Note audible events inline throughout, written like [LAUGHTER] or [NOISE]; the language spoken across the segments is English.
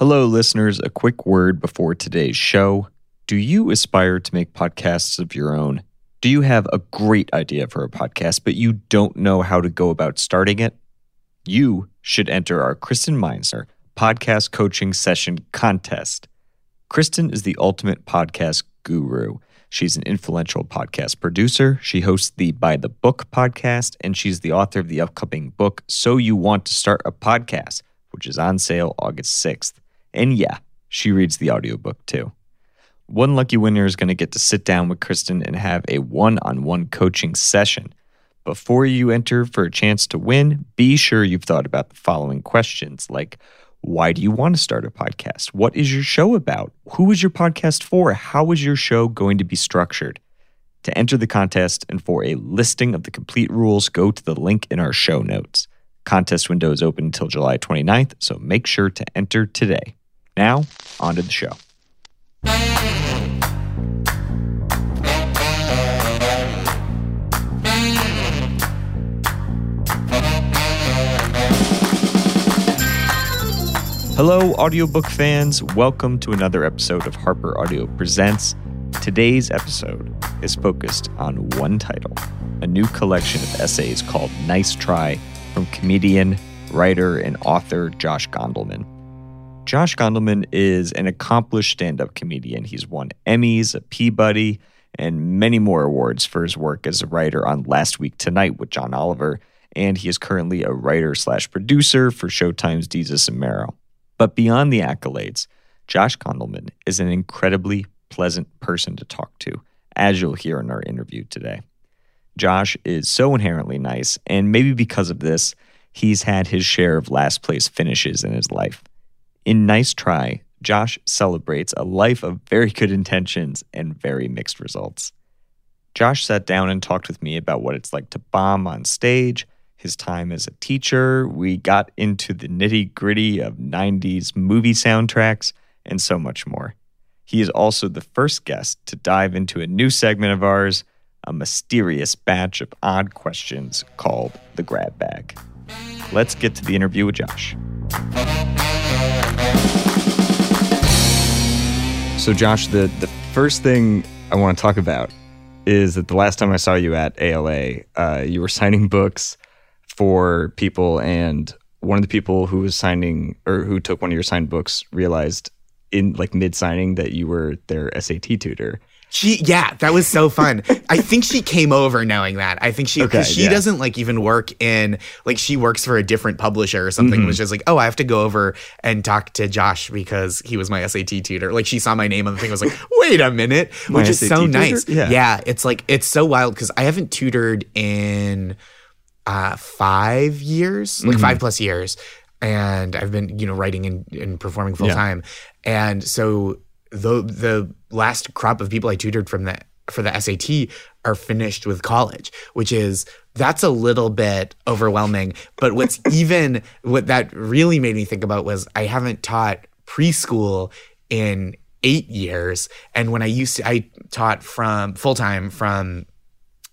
Hello, listeners. A quick word before today's show. Do you aspire to make podcasts of your own? Do you have a great idea for a podcast, but you don't know how to go about starting it? You should enter our Kristen Meinzer podcast coaching session contest. Kristen is the ultimate podcast guru. She's an influential podcast producer. She hosts the By the Book podcast, and she's the author of the upcoming book, So You Want to Start a Podcast, which is on sale August 6th. And yeah, she reads the audiobook too. One lucky winner is going to get to sit down with Kristen and have a one on one coaching session. Before you enter for a chance to win, be sure you've thought about the following questions like why do you want to start a podcast? What is your show about? Who is your podcast for? How is your show going to be structured? To enter the contest and for a listing of the complete rules, go to the link in our show notes. Contest window is open until July 29th, so make sure to enter today. Now, on to the show. Hello, audiobook fans. Welcome to another episode of Harper Audio Presents. Today's episode is focused on one title, a new collection of essays called Nice Try from comedian, writer, and author Josh Gondelman. Josh Gondelman is an accomplished stand up comedian. He's won Emmys, a Peabody, and many more awards for his work as a writer on Last Week Tonight with John Oliver. And he is currently a writer slash producer for Showtime's Desus and Mero. But beyond the accolades, Josh Gondelman is an incredibly pleasant person to talk to, as you'll hear in our interview today. Josh is so inherently nice, and maybe because of this, he's had his share of last place finishes in his life. In Nice Try, Josh celebrates a life of very good intentions and very mixed results. Josh sat down and talked with me about what it's like to bomb on stage, his time as a teacher. We got into the nitty gritty of 90s movie soundtracks and so much more. He is also the first guest to dive into a new segment of ours, a mysterious batch of odd questions called the grab bag. Let's get to the interview with Josh. So, Josh, the, the first thing I want to talk about is that the last time I saw you at ALA, uh, you were signing books for people, and one of the people who was signing or who took one of your signed books realized in like mid signing that you were their SAT tutor. She, yeah, that was so fun. I think she came over knowing that. I think she, because okay, she yeah. doesn't like even work in, like, she works for a different publisher or something. Mm-hmm. It was just like, oh, I have to go over and talk to Josh because he was my SAT tutor. Like, she saw my name on the thing, and was like, [LAUGHS] wait a minute, which is SAT so tutor? nice. Yeah. yeah, it's like, it's so wild because I haven't tutored in uh, five years, like mm-hmm. five plus years. And I've been, you know, writing and, and performing full time. And so the the last crop of people I tutored from the for the SAT are finished with college, which is that's a little bit overwhelming. But what's [LAUGHS] even what that really made me think about was I haven't taught preschool in eight years, and when I used to, I taught from full time from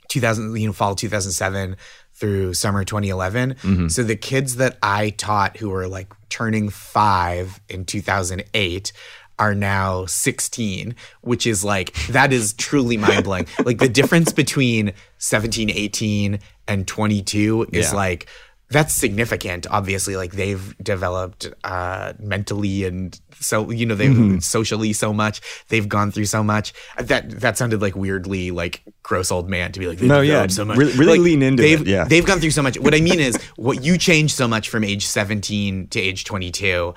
2000, you know, fall 2007 through summer 2011. Mm-hmm. So the kids that I taught who were like turning five in 2008 are now 16, which is like, that is truly mind blowing. [LAUGHS] like the difference between 17, 18, and 22 is yeah. like, that's significant obviously. Like they've developed uh mentally and so you know they've mm-hmm. socially so much. They've gone through so much. That that sounded like weirdly like gross old man to be like no yeah. so much. Really, really like, lean into they've, it yeah. they've gone through so much. What i mean is what you changed so much from age 17 to age 22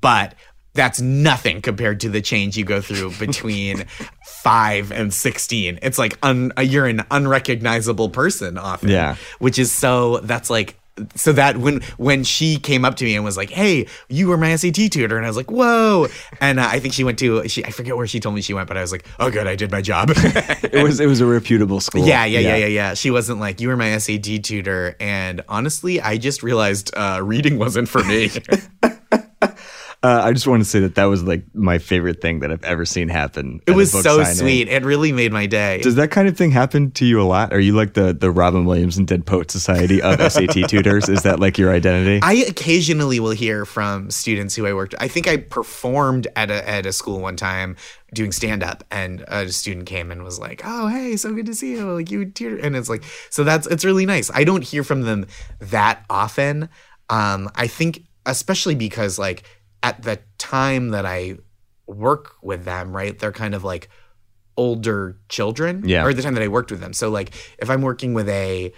but that's nothing compared to the change you go through [LAUGHS] between five and 16. It's like un, you're an unrecognizable person often. Yeah. Which is so, that's like, so that when when she came up to me and was like, "Hey, you were my SAT tutor," and I was like, "Whoa!" And uh, I think she went to she I forget where she told me she went, but I was like, "Oh, good, I did my job." [LAUGHS] it was it was a reputable school. Yeah, yeah, yeah, yeah, yeah, yeah. She wasn't like, "You were my SAT tutor," and honestly, I just realized uh, reading wasn't for me. [LAUGHS] Uh, I just want to say that that was like my favorite thing that I've ever seen happen. It was so signing. sweet. It really made my day. Does that kind of thing happen to you a lot? Are you like the the Robin Williams and Dead Poet Society of [LAUGHS] SAT tutors? Is that like your identity? I occasionally will hear from students who I worked. I think I performed at a at a school one time doing stand up and a student came and was like, "Oh, hey, so good to see you." Like you tutor and it's like so that's it's really nice. I don't hear from them that often. Um I think especially because like at the time that I work with them, right? They're kind of like older children. Yeah. Or the time that I worked with them. So like if I'm working with a,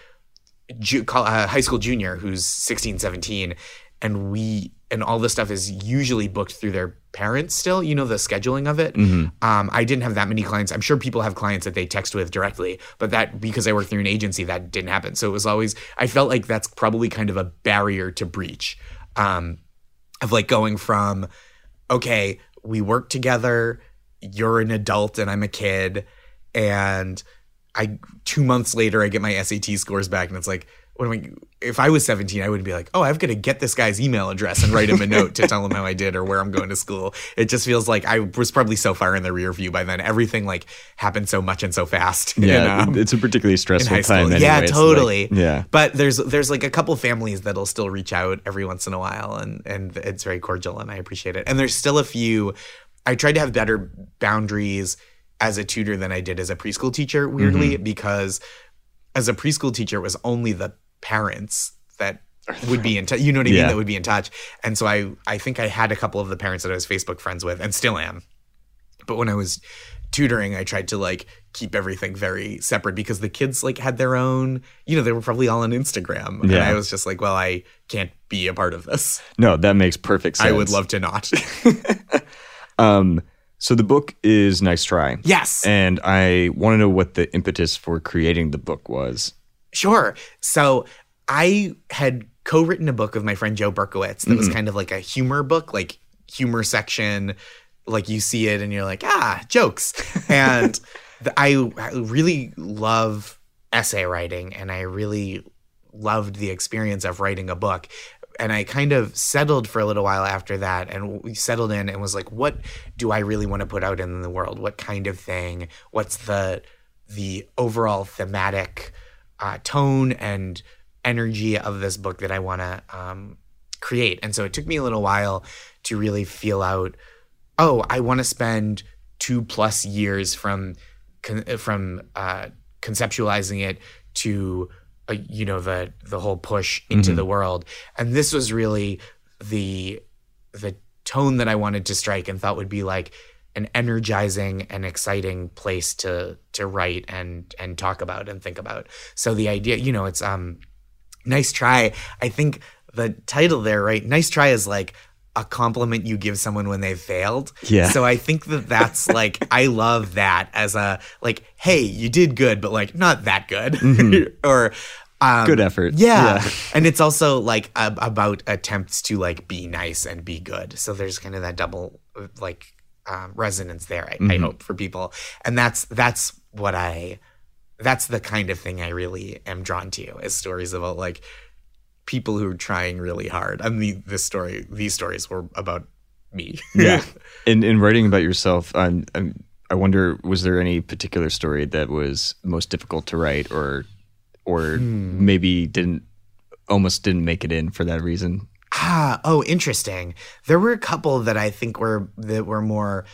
ju- a high school junior who's 16, 17, and we and all this stuff is usually booked through their parents still you know the scheduling of it mm-hmm. um, i didn't have that many clients i'm sure people have clients that they text with directly but that because i work through an agency that didn't happen so it was always i felt like that's probably kind of a barrier to breach um, of like going from okay we work together you're an adult and i'm a kid and i two months later i get my sat scores back and it's like what am I, if I was 17, I would be like, oh, I've got to get this guy's email address and write him a note to tell him how I did or where I'm going to school. It just feels like I was probably so far in the rear view by then. Everything like happened so much and so fast. Yeah, in, um, it's a particularly stressful time. Anyway. Yeah, totally. Like, yeah, but there's there's like a couple families that'll still reach out every once in a while, and and it's very cordial, and I appreciate it. And there's still a few. I tried to have better boundaries as a tutor than I did as a preschool teacher. Weirdly, mm-hmm. because as a preschool teacher, it was only the parents that would be in touch. You know what I mean? That would be in touch. And so I I think I had a couple of the parents that I was Facebook friends with and still am. But when I was tutoring, I tried to like keep everything very separate because the kids like had their own, you know, they were probably all on Instagram. Yeah. And I was just like, well, I can't be a part of this. No, that makes perfect sense. I would love to not. [LAUGHS] um so the book is Nice Try. Yes. And I want to know what the impetus for creating the book was. Sure. So I had co-written a book with my friend Joe Berkowitz that mm-hmm. was kind of like a humor book, like humor section. Like you see it and you're like, ah, jokes. [LAUGHS] And the, I, I really love essay writing and I really loved the experience of writing a book and I kind of settled for a little while after that and we settled in and was like what do I really want to put out in the world what kind of thing what's the the overall thematic uh, tone and energy of this book that I want to um, create. And so it took me a little while to really feel out. Oh, I want to spend two plus years from from uh, conceptualizing it to uh, you know the the whole push into mm-hmm. the world. And this was really the the tone that I wanted to strike and thought would be like an energizing and exciting place to to write and and talk about and think about. So the idea, you know, it's um nice try. I think the title there, right? Nice try is like a compliment you give someone when they've failed. Yeah. So I think that that's [LAUGHS] like I love that as a like, hey, you did good, but like not that good, mm-hmm. [LAUGHS] or um, good effort. Yeah. yeah. [LAUGHS] and it's also like a, about attempts to like be nice and be good. So there's kind of that double like um, resonance there. I, mm-hmm. I hope for people, and that's that's what I that's the kind of thing I really am drawn to is stories about like people who are trying really hard. I mean, this story, these stories were about me. yeah. [LAUGHS] In in writing about yourself, um, um, I wonder, was there any particular story that was most difficult to write, or or hmm. maybe didn't almost didn't make it in for that reason? Ah, oh, interesting. There were a couple that I think were that were more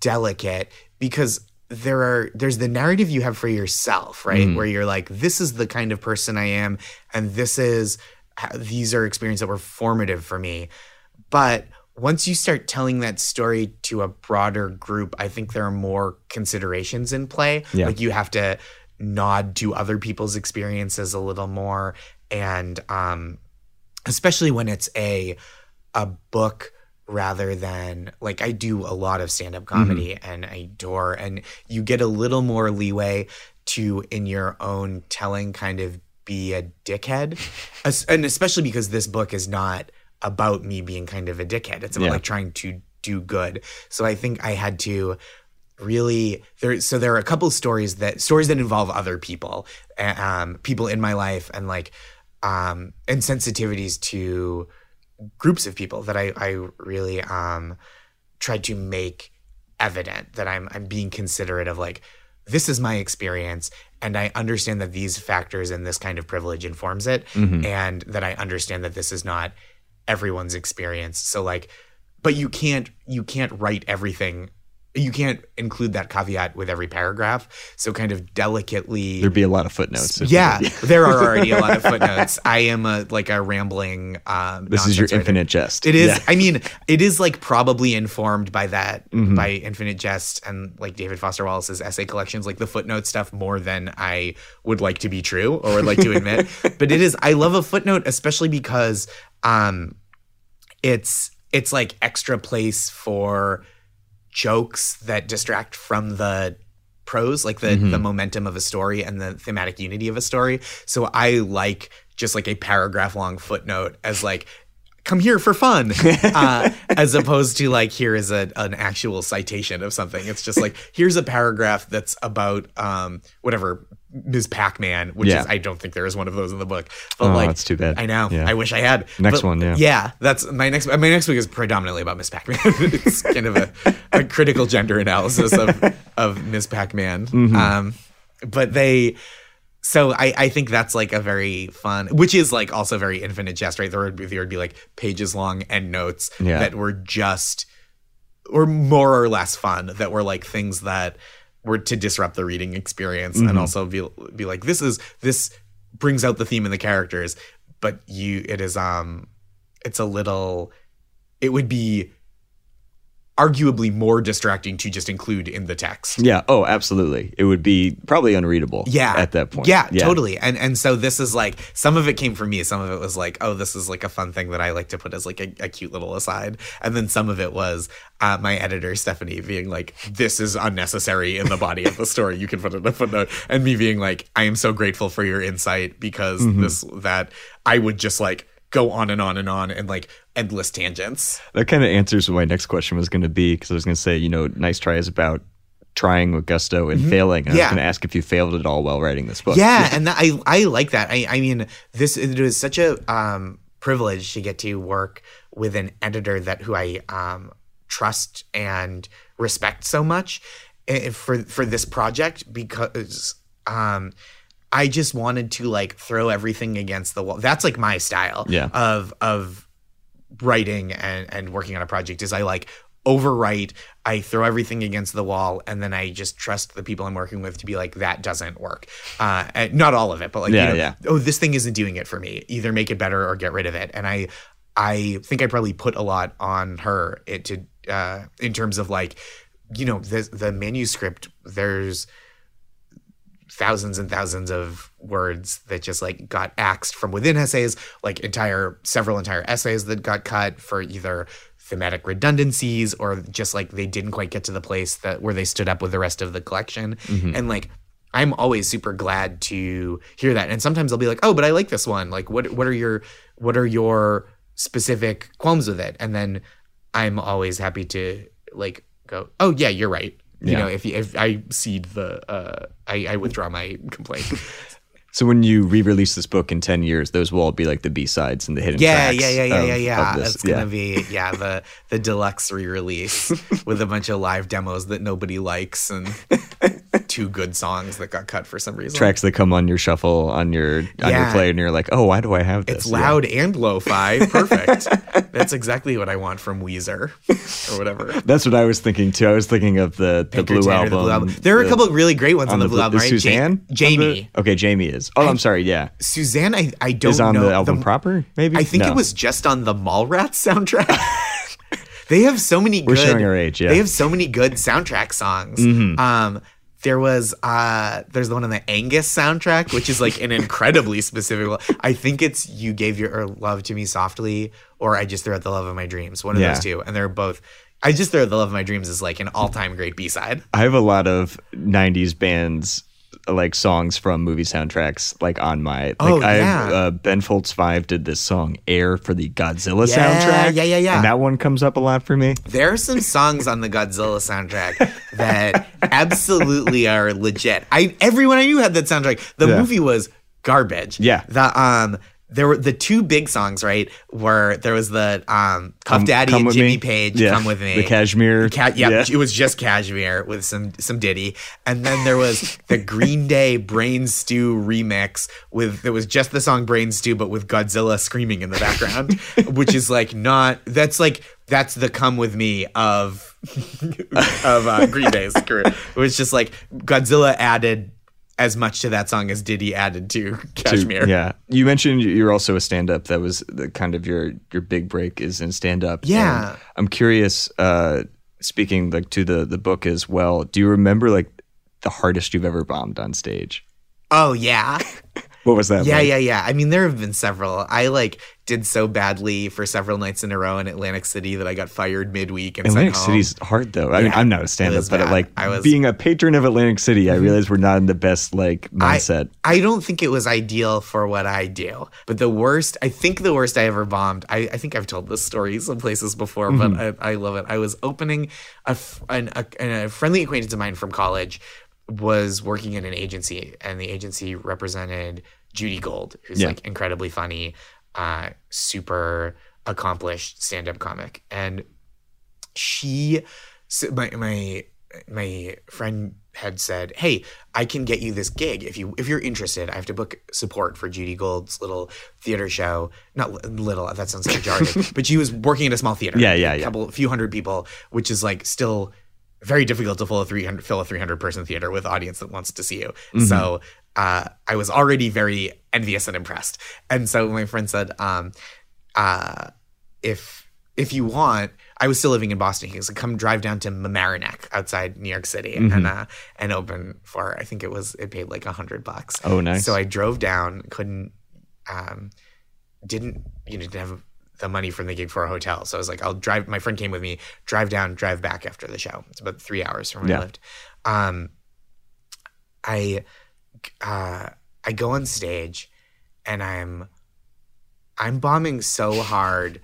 delicate because there are there's the narrative you have for yourself, right? Mm. Where you're like, this is the kind of person I am, and this is these are experiences that were formative for me. But once you start telling that story to a broader group, I think there are more considerations in play. Yeah. Like you have to nod to other people's experiences a little more and um especially when it's a a book rather than like I do a lot of stand up comedy mm-hmm. and I adore and you get a little more leeway to in your own telling kind of be a dickhead [LAUGHS] and especially because this book is not about me being kind of a dickhead it's about yeah. like trying to do good so I think I had to really there so there are a couple stories that stories that involve other people um people in my life and like um, and sensitivities to groups of people that I, I really um, tried to make evident that I'm I'm being considerate of like this is my experience and I understand that these factors and this kind of privilege informs it mm-hmm. and that I understand that this is not everyone's experience. So like but you can't you can't write everything you can't include that caveat with every paragraph. So kind of delicately There'd be a lot of footnotes. Yeah. [LAUGHS] there are already a lot of [LAUGHS] footnotes. I am a like a rambling um This is your writer. infinite jest. It is yeah. I mean, it is like probably informed by that mm-hmm. by Infinite Jest and like David Foster Wallace's essay collections, like the footnote stuff more than I would like to be true or would like to admit. [LAUGHS] but it is I love a footnote, especially because um it's it's like extra place for jokes that distract from the prose, like the mm-hmm. the momentum of a story and the thematic unity of a story. So I like just like a paragraph long footnote as like come here for fun [LAUGHS] uh, as opposed to like here is a, an actual citation of something it's just like here's a paragraph that's about um, whatever Ms. Pac-Man, which yeah. is I don't think there is one of those in the book. But oh, like that's too bad. I know. Yeah. I wish I had. Next but, one, yeah. Yeah, that's my next my next week is predominantly about Ms. Pac-Man. [LAUGHS] it's kind of a, a, critical gender analysis of [LAUGHS] of Ms. Pac-Man. Mm-hmm. Um, but they so I, I think that's like a very fun which is like also very infinite jest, right? There would be there would be like pages long end notes yeah. that were just or more or less fun that were like things that were to disrupt the reading experience mm-hmm. and also be be like this is this brings out the theme in the characters but you it is um it's a little it would be arguably more distracting to just include in the text. Yeah. Oh, absolutely. It would be probably unreadable. Yeah. At that point. Yeah, yeah, totally. And and so this is like some of it came from me. Some of it was like, oh, this is like a fun thing that I like to put as like a, a cute little aside. And then some of it was uh, my editor Stephanie being like, this is unnecessary in the body of the story. You can put it in a footnote. And me being like, I am so grateful for your insight because mm-hmm. this that I would just like go on and on and on and like endless tangents. That kind of answers what my next question was going to be because I was going to say, you know, nice try is about trying with gusto and mm-hmm. failing. And yeah. I was going to ask if you failed at all while writing this book. Yeah, [LAUGHS] and that, I I like that. I I mean, this it was such a um, privilege to get to work with an editor that who I um, trust and respect so much eh, for for this project because um, I just wanted to like throw everything against the wall. That's like my style yeah. of of writing and and working on a project is I like overwrite, I throw everything against the wall, and then I just trust the people I'm working with to be like, that doesn't work. Uh, not all of it, but like, yeah, you know, yeah. oh, this thing isn't doing it for me. Either make it better or get rid of it. And I, I think I probably put a lot on her it to, uh, in terms of like, you know, the the manuscript. There's thousands and thousands of words that just like got axed from within essays, like entire several entire essays that got cut for either thematic redundancies or just like they didn't quite get to the place that where they stood up with the rest of the collection. Mm-hmm. And like I'm always super glad to hear that. And sometimes I'll be like, "Oh, but I like this one. Like what what are your what are your specific qualms with it?" And then I'm always happy to like go, "Oh, yeah, you're right." You yeah. know, if if I cede the, uh, I, I withdraw my complaint. [LAUGHS] So when you re-release this book in ten years, those will all be like the B sides and the hidden yeah, tracks. Yeah, yeah, yeah, yeah, yeah, yeah. It's gonna be yeah the the deluxe re-release [LAUGHS] with a bunch of live demos that nobody likes and two good songs that got cut for some reason. Tracks that come on your shuffle on your on yeah. your play, and you're like, oh, why do I have this? It's loud yeah. and lo-fi. [LAUGHS] Perfect. That's exactly what I want from Weezer or whatever. That's what I was thinking too. I was thinking of the the, blue album. the blue album. There are a couple of really great ones on, on the, blue album. Right? Susanne, Jamie. okay, Jamie is. Oh, I, am sorry. Yeah, Susanne. I I don't know. is on know the album the, proper. Maybe I think no. it was just on the Mallrats soundtrack. [LAUGHS] they have so many. We're good, showing our age. Yeah, they have so many good soundtrack songs. Mm-hmm. Um, there was uh there's the one on the Angus soundtrack, which is like an [LAUGHS] incredibly specific one. I think it's You Gave Your Love to Me Softly or I Just Threw Out the Love of My Dreams. One of yeah. those two. And they're both I Just Threw Out the Love of My Dreams is like an all time great B side. I have a lot of nineties bands like songs from movie soundtracks like on my like oh, I yeah. uh, Ben Folds 5 did this song Air for the Godzilla yeah, soundtrack. Yeah, yeah, yeah. And that one comes up a lot for me. There are some songs on the Godzilla soundtrack that absolutely are legit. I everyone I knew had that soundtrack. The yeah. movie was garbage. Yeah. The um there were the two big songs, right? Were there was the um, Puff Daddy and Jimmy me. Page, yeah. "Come with Me," the Kashmir, Ca- yeah, yeah, it was just Kashmir with some some Diddy, and then there was the Green Day Brain Stew remix with it was just the song Brain Stew, but with Godzilla screaming in the background, [LAUGHS] which is like not that's like that's the "Come with Me" of [LAUGHS] of uh, Green Day's career. It was just like Godzilla added as much to that song as Diddy added to [LAUGHS] Kashmir. To, yeah. You mentioned you're also a stand up. That was the kind of your your big break is in stand up. Yeah. And I'm curious uh speaking like to the the book as well. Do you remember like the hardest you've ever bombed on stage? Oh yeah. What was that? Yeah, like? yeah, yeah. I mean, there have been several. I like did so badly for several nights in a row in Atlantic City that I got fired midweek. And Atlantic City's hard though. I mean, I'm not a stand-up, but like I was, being a patron of Atlantic City, I mm-hmm. realized we're not in the best like mindset. I, I, don't think it was ideal for what I do. But the worst, I think the worst I ever bombed. I, I think I've told this story some places before, mm-hmm. but I, I, love it. I was opening a, an, a, a friendly acquaintance of mine from college was working in an agency, and the agency represented Judy Gold, who's yeah. like incredibly funny, uh, super accomplished stand-up comic, and she, my my my friend had said, "Hey, I can get you this gig if you if you're interested. I have to book support for Judy Gold's little theater show. Not little, that sounds like jargon. [LAUGHS] but she was working in a small theater. Yeah, yeah, yeah. A couple, a few hundred people, which is like still very difficult to fill a 300 fill a 300 person theater with audience that wants to see you. Mm-hmm. So uh, I was already very envious and impressed. And so my friend said, um, uh, if if you want, I was still living in Boston. He like, come drive down to Mamaroneck outside New York City mm-hmm. and uh, and open for I think it was it paid like a hundred bucks. Oh, nice. So I drove down, couldn't, um, didn't you know didn't have the money from the gig for a hotel. So I was like, I'll drive. My friend came with me. Drive down, drive back after the show. It's about three hours from where yeah. I lived. Um, I uh, I go on stage, and I'm I'm bombing so hard.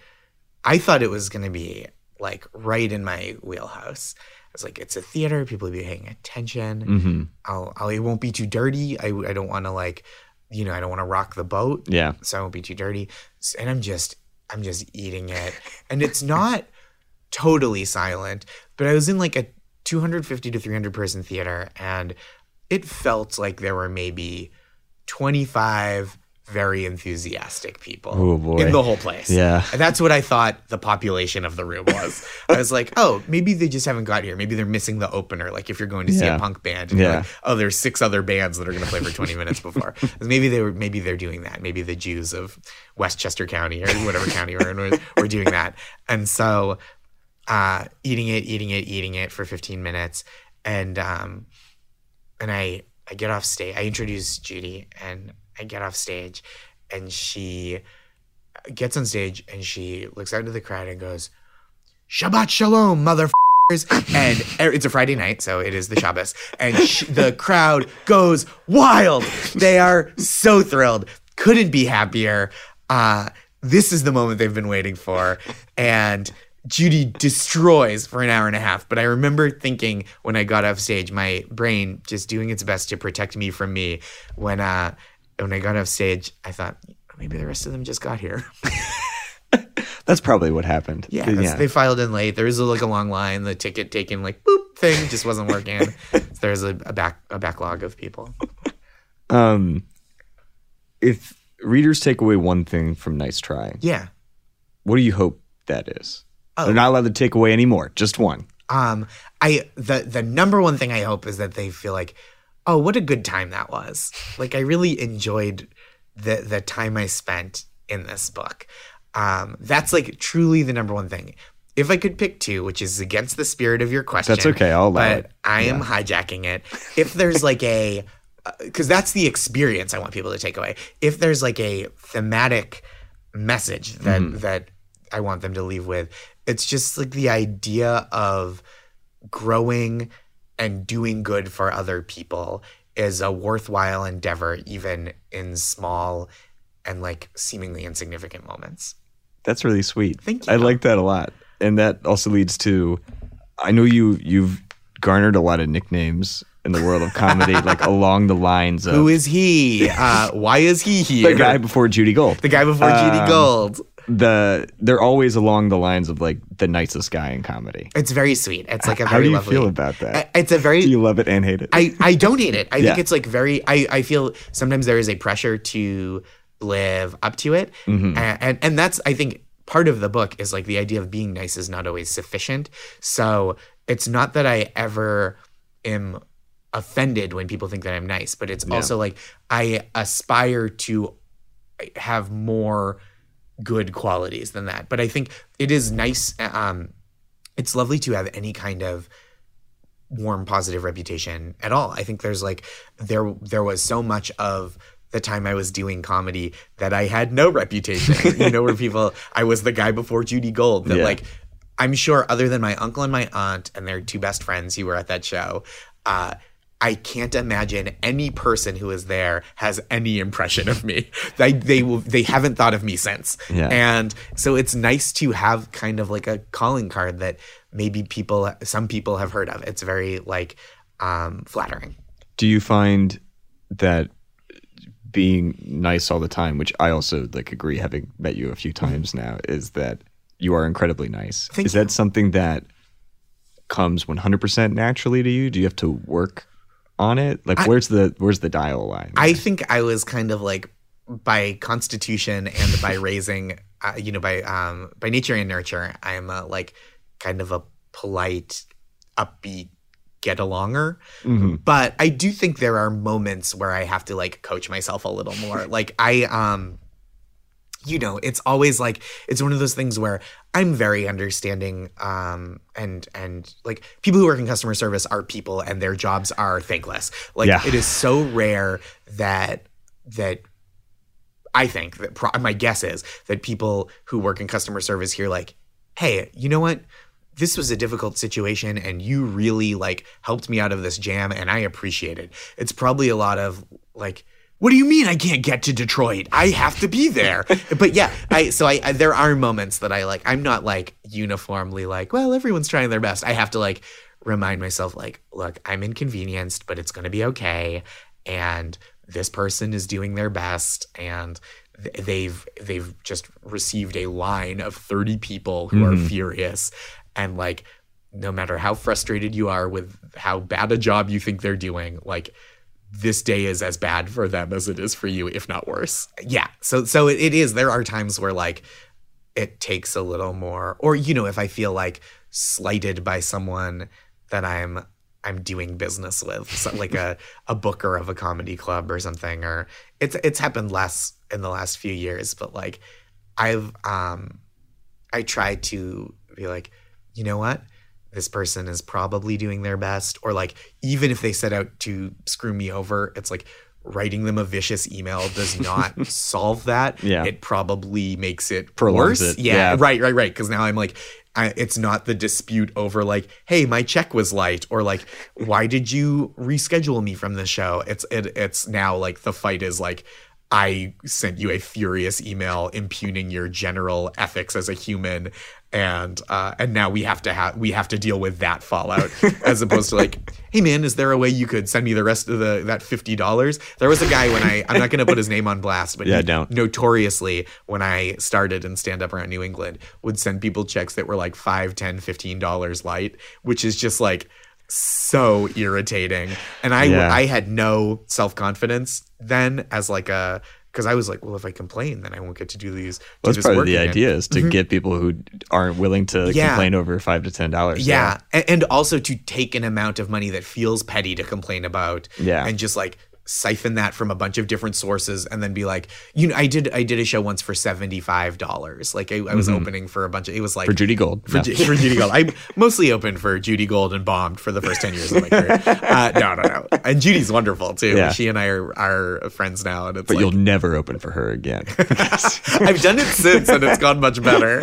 I thought it was gonna be like right in my wheelhouse. I was like, it's a theater. People will be paying attention. Mm-hmm. I'll, I'll, it won't be too dirty. I, I don't want to like, you know, I don't want to rock the boat. Yeah. So I won't be too dirty. And I'm just I'm just eating it. And it's not totally silent, but I was in like a 250 to 300 person theater and it felt like there were maybe 25 very enthusiastic people oh in the whole place. Yeah. And that's what I thought the population of the room was. [LAUGHS] I was like, oh, maybe they just haven't got here. Maybe they're missing the opener. Like if you're going to see yeah. a punk band and yeah. like, oh, there's six other bands that are going to play for 20 minutes before. [LAUGHS] maybe they were, maybe they're doing that. Maybe the Jews of Westchester County or whatever county we're in were, were doing that. And so, uh, eating it, eating it, eating it for 15 minutes. And, um, and I, I get off stage. I introduce Judy and I get off stage and she gets on stage and she looks out into the crowd and goes, Shabbat Shalom, motherfuckers. and it's a Friday night, so it is the Shabbos. And sh- the crowd goes wild. They are so thrilled. Couldn't be happier. Uh, this is the moment they've been waiting for. And Judy destroys for an hour and a half. But I remember thinking when I got off stage, my brain just doing its best to protect me from me when uh, when I got off stage, I thought maybe the rest of them just got here. [LAUGHS] that's probably what happened. Yeah, yeah, they filed in late. There was a, like a long line. The ticket taking like boop thing just wasn't working. [LAUGHS] so there's a, a back a backlog of people. Um, if readers take away one thing from Nice Try, yeah, what do you hope that is? Oh. They're not allowed to take away anymore. Just one. Um, I the the number one thing I hope is that they feel like oh, what a good time that was. Like I really enjoyed the the time I spent in this book. Um, that's like truly the number one thing. If I could pick two, which is against the spirit of your question, that's okay. I'll allow but it. I am yeah. hijacking it. If there's like a, because uh, that's the experience I want people to take away. If there's like a thematic message that mm. that I want them to leave with, it's just like the idea of growing and doing good for other people is a worthwhile endeavor, even in small and like seemingly insignificant moments. That's really sweet. Thank you. I like that a lot. And that also leads to I know you you've garnered a lot of nicknames in the world of comedy, [LAUGHS] like along the lines of who is he? Uh, why is he here? [LAUGHS] the guy before Judy Gold. The guy before um, Judy Gold. The they're always along the lines of like the nicest guy in comedy. It's very sweet. It's like a very How do you lovely, feel about that? It's a very. Do you love it and hate it? I I don't hate it. I yeah. think it's like very. I I feel sometimes there is a pressure to live up to it, mm-hmm. and, and and that's I think part of the book is like the idea of being nice is not always sufficient. So it's not that I ever am offended when people think that I'm nice, but it's yeah. also like I aspire to have more good qualities than that. But I think it is nice. Um, it's lovely to have any kind of warm, positive reputation at all. I think there's like there there was so much of the time I was doing comedy that I had no reputation. [LAUGHS] you know, where people I was the guy before Judy Gold that yeah. like I'm sure other than my uncle and my aunt and their two best friends who were at that show, uh, I can't imagine any person who is there has any impression of me. [LAUGHS] they they will they haven't thought of me since. Yeah. And so it's nice to have kind of like a calling card that maybe people some people have heard of. It's very like um, flattering. Do you find that being nice all the time, which I also like agree having met you a few times now, is that you are incredibly nice. Thank is you. that something that comes 100% naturally to you? Do you have to work on it? Like I, where's the where's the dial line? I think I was kind of like by constitution and by [LAUGHS] raising uh, you know by um by nature and nurture, I'm a, like kind of a polite, upbeat get alonger. Mm-hmm. But I do think there are moments where I have to like coach myself a little more. like I um you know, it's always like it's one of those things where I'm very understanding um and and like people who work in customer service are people and their jobs are thankless. Like yeah. it is so rare that that I think that pro- my guess is that people who work in customer service here like, "Hey, you know what? This was a difficult situation and you really like helped me out of this jam and I appreciate it." It's probably a lot of like what do you mean I can't get to Detroit? I have to be there. [LAUGHS] but yeah, I so I, I, there are moments that I like I'm not like uniformly like, well, everyone's trying their best. I have to like remind myself like, look, I'm inconvenienced, but it's going to be okay and this person is doing their best and they've they've just received a line of 30 people who mm-hmm. are furious and like no matter how frustrated you are with how bad a job you think they're doing, like this day is as bad for them as it is for you, if not worse. Yeah. So so it, it is. There are times where like it takes a little more, or you know, if I feel like slighted by someone that I'm I'm doing business with, so like a a booker of a comedy club or something, or it's it's happened less in the last few years, but like I've um I try to be like, you know what? This person is probably doing their best or like even if they set out to screw me over it's like writing them a vicious email does [LAUGHS] not solve that. Yeah. It probably makes it Prolongs worse. it. Yeah, yeah, right right right. Because now i'm like I, it's not the dispute over like hey my check was light or like why did you reschedule me from the show? It's it, it's now like the fight is like I sent you a furious email impugning your general ethics as a human and uh, and now we have to have we have to deal with that fallout [LAUGHS] as opposed to like hey man is there a way you could send me the rest of the that $50 there was a guy when i i'm not going to put his name on blast but yeah don't. notoriously when i started in stand up around new england would send people checks that were like 5 10 15 dollars light which is just like so irritating. And i yeah. i had no self-confidence then as like a because I was like, well, if I complain, then I won't get to do these. Well, that's part of the again. idea is to mm-hmm. get people who aren't willing to yeah. complain over five to ten dollars. Yeah. yeah, and also to take an amount of money that feels petty to complain about. Yeah, and just like siphon that from a bunch of different sources and then be like you know i did i did a show once for $75 like i, I was mm-hmm. opening for a bunch of it was like for judy gold. For, no. for judy gold. I mostly opened for judy gold and bombed for the first 10 years of my career. Uh, no no no. And judy's wonderful too. Yeah. she and i are, are friends now and it's but like, you'll never open for her again. [LAUGHS] I've done it since and it's gone much better.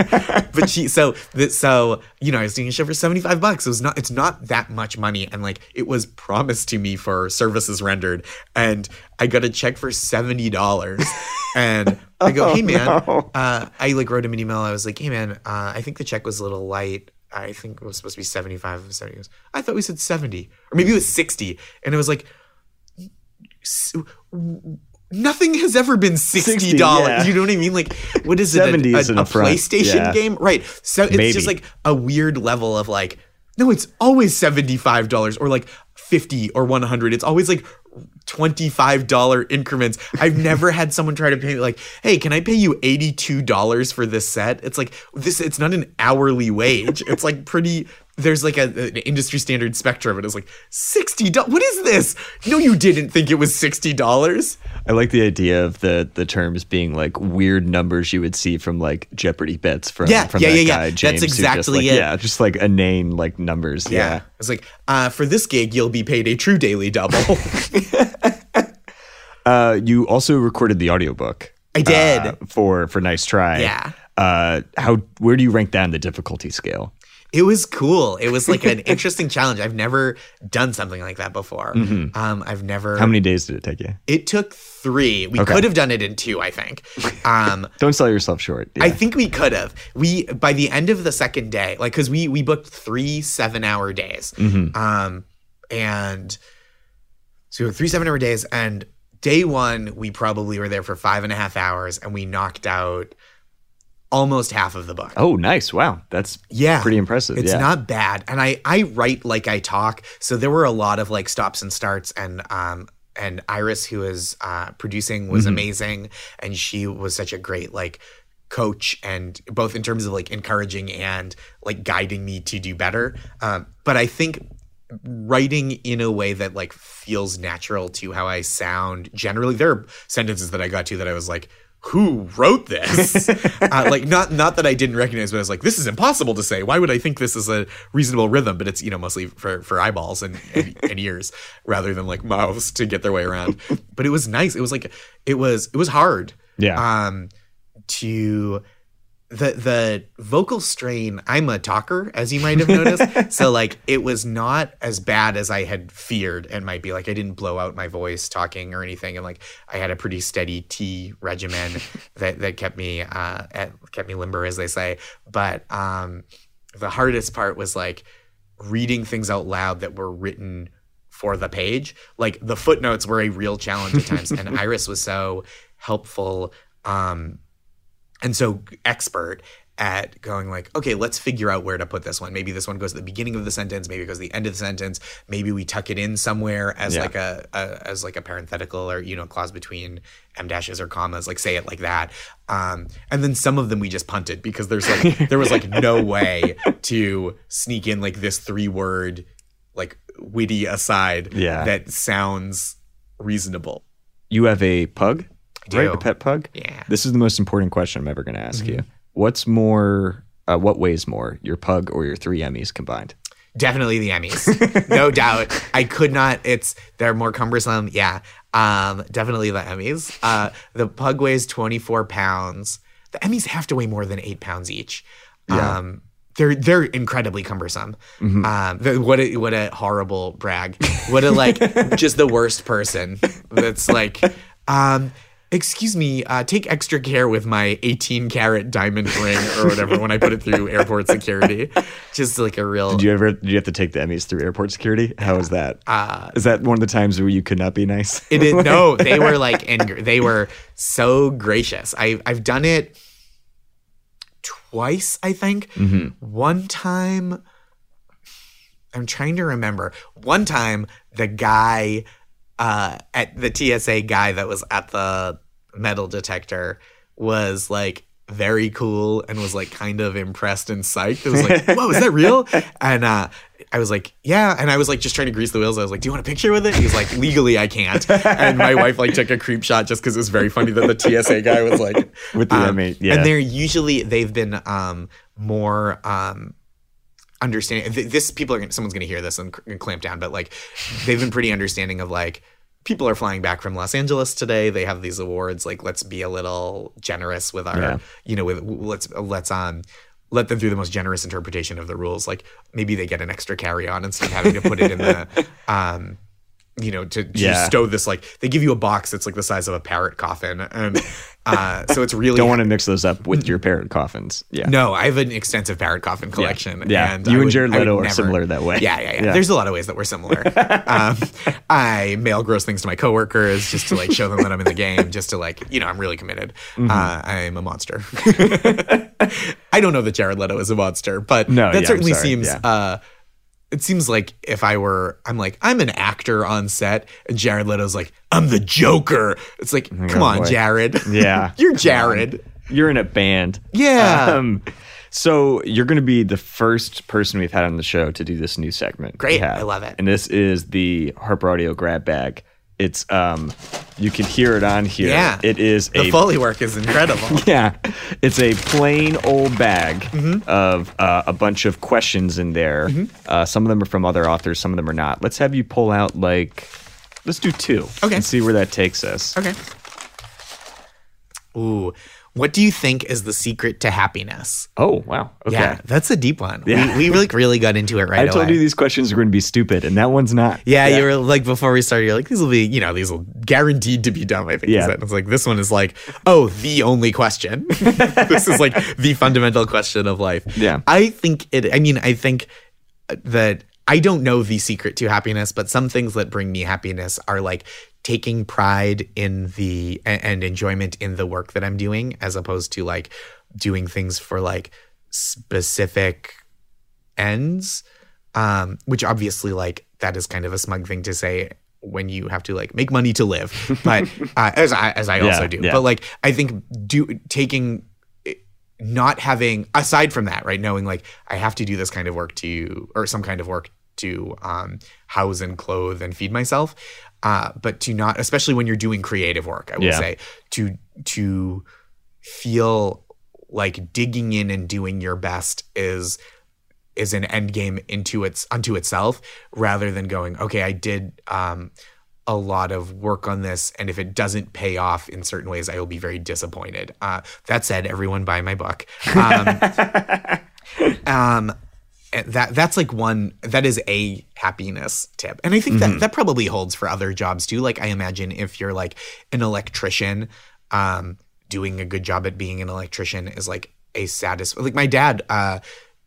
But she so so you know i was doing a show for 75 bucks. It was not it's not that much money. And like it was promised to me for services rendered and I got a check for seventy dollars, [LAUGHS] and I go, "Hey man," no. uh, I like wrote him an email. I was like, "Hey man, uh, I think the check was a little light. I think it was supposed to be 75 of 70. I thought we said 70 or maybe it was 60. And it was like, nothing has ever been $60. yeah. You know what I mean? Like, what is it? A, a, a PlayStation yeah. game? Right. So it's maybe. just like a weird level of like, no, it's always $75 or like 50 or 100. It's always like $25 increments. I've never had someone try to pay me like, "Hey, can I pay you $82 for this set?" It's like this it's not an hourly wage. It's like pretty there's like a, an industry standard spectrum and it's like $60 what is this? No you didn't think it was $60 i like the idea of the the terms being like weird numbers you would see from like jeopardy bets from yeah from yeah that yeah, guy, yeah. James, that's exactly just like, it. yeah just like inane like numbers yeah, yeah. it's like uh, for this gig you'll be paid a true daily double. [LAUGHS] Uh, you also recorded the audiobook i did. uh, for for nice try. Yeah. Uh, how where do you rank that in the difficulty scale it was cool. It was like an [LAUGHS] interesting challenge. I've never done something like that before. Mm-hmm. Um, I've never. How many days did it take you? It took three. We okay. could have done it in two. I think. Um, [LAUGHS] Don't sell yourself short. Yeah. I think we could have. We by the end of the second day, like because we we booked three seven hour days, mm-hmm. um, and so three seven hour days, and day one we probably were there for five and a half hours, and we knocked out almost half of the book. Oh, nice. Wow. That's yeah, pretty impressive. It's yeah. not bad. And I I write like I talk. So there were a lot of like stops and starts and um and Iris who is uh producing was mm-hmm. amazing and she was such a great like coach and both in terms of like encouraging and like guiding me to do better. Um but I think writing in a way that like feels natural to how I sound generally there are sentences that I got to that I was like who wrote this? [LAUGHS] uh, like not not that I didn't recognize, but I was like, this is impossible to say. Why would I think this is a reasonable rhythm? But it's you know mostly for for eyeballs and, and, [LAUGHS] and ears rather than like mouths to get their way around. But it was nice. It was like it was it was hard. Yeah. Um, to the the vocal strain i'm a talker as you might have noticed. [LAUGHS] So like it was not as bad as i had feared and might be. Like i didn't blow out my voice talking or anything. And like i had a pretty steady tea regimen [LAUGHS] that that kept me uh at, kept me limber as they say. But um the hardest part was like reading things out loud that were written for the page. Like the footnotes were a real challenge at times. And [LAUGHS] iris was so helpful um and so expert at going like okay let's figure out where to put this one. Maybe this one goes to the beginning of the sentence maybe it goes to the end of the sentence. Maybe we tuck it in somewhere as yeah. like a, a, as like a parenthetical or you know clause between em dashes or commas like say it like that. Um, and then some of them we just punted because there's like [LAUGHS] there was like no way to sneak in like this three word like witty aside yeah. that sounds reasonable. You have a pug right? A pet pug? Yeah. This is the most important question I'm ever going to ask mm-hmm. you. What's more, uh, what weighs more, your pug or your three Emmys combined? Definitely the Emmys, [LAUGHS] no doubt. I could not. It's they're more cumbersome. Yeah, um, definitely the Emmys. Uh, the pug weighs 24 pounds. The Emmys have to weigh more than eight pounds each. Yeah. Um, they're they're incredibly cumbersome. Mm-hmm. Um, the, what a what a horrible brag. What a like [LAUGHS] just the worst person. That's like. Um, excuse me, uh, take extra care with my 18 carat diamond ring or whatever when I put it through [LAUGHS] airport security. Just like a real. Did you ever? Did you have to take the Emmys through airport security? How was that? Uh, Is that one of the times where you could not be nice? It is, no, [LAUGHS] they were like, and they were so gracious. I I've done it twice, I think. Mm-hmm. One time. I'm trying to remember. One time, the guy uh, at the TSA guy that was at the metal detector was like very cool and was like kind of impressed and psyched. It was like, whoa, is that [LAUGHS] real? And uh, I was like, yeah. And I was like just trying to grease the wheels. I was like, do you want a picture with it? He's like, legally, I can't. And my wife like took a creep shot just because it was very funny that the TSA guy was like, with the um, yeah. And they're usually they've been um, more. Um, understanding this people are someone's going to hear this and clamp down but like they've been pretty understanding of like people are flying back from Los Angeles today. They have these awards. Like, let's be a little generous with our, yeah. you know, with let's let's um let them through the most generous interpretation of the rules. Like maybe they get an extra carry on instead of having to put it in the [LAUGHS] um you know, to, to Yeah. stow this like they give you a box that's like the size of a parrot coffin, and [LAUGHS] uh, so it's really Don't want to mix those up with your parrot coffins. Yeah. No, I have an extensive parrot coffin collection. Yeah. and You I and would- Jared Leto are never- similar that way. Yeah, yeah, yeah, Yeah. There's a lot of ways that we're similar. [LAUGHS] um, I mail gross things to my coworkers just to like show them that I'm in the game, just to like, you know, I'm really committed. Mm-hmm. Uh, I'm a monster. [LAUGHS] I don't know that Jared Leto is a monster, but No, that yeah, certainly seems. yeah. Uh, it seems like if I were, I'm like, I'm an actor on set, and Jared Leto's like, I'm the Joker. It's like, come Oh, on, boy. Jared. [LAUGHS] Yeah. You're Jared. You're in a band. Yeah. Um, so you're going to be the first person we've had on the show to do this new segment. Great. I love it. And this is the Harper Audio grab bag. It's um, you can hear it on here. Yeah. It is a The a Foley work is incredible. [LAUGHS] yeah, it's a plain old bag Mm-hmm. of uh, a bunch of questions in there. Uh, some of them are from other authors, some of them are not. Let's have you pull out like, let's do two. Okay. And see where that takes us. Okay. Ooh, what do you think is the secret to happiness? Oh wow. Okay. Yeah, that's a deep one. Yeah. We, we really, really got into it right I away. told you these questions are going to be stupid, and that one's not. yeah, you were like before we started, you're like, these will be, you know, these will guaranteed to be dumb. I think. Yeah. It's like this one is like, oh, the only question. [LAUGHS] this is like the fundamental question of life. Yeah. I think it. I mean, I think that I don't know the secret to happiness, but some things that bring me happiness are like taking pride in the and enjoyment in the work that I'm doing, as opposed to like doing things for like specific ends. Um, which obviously, like, that is kind of a smug thing to say when you have to like make money to live, [LAUGHS] but uh, as I as I also Yeah, do. yeah. But like, I think do taking not having aside from that right knowing like i have to do this kind of work to or some kind of work to um, house and clothe and feed myself. Uh, but to not especially when you're doing creative work i will Yeah. say to to feel like digging in and doing your best is is an end game into its unto itself rather than going okay i did um a lot of work on this and if it doesn't pay off in certain ways i will be very disappointed. Uh that said everyone buy my book. Um, [LAUGHS] um that that's like one that is a happiness tip and i think that that probably holds for other jobs too like i imagine if you're like an electrician um doing a good job at being an electrician is like a satis like my dad uh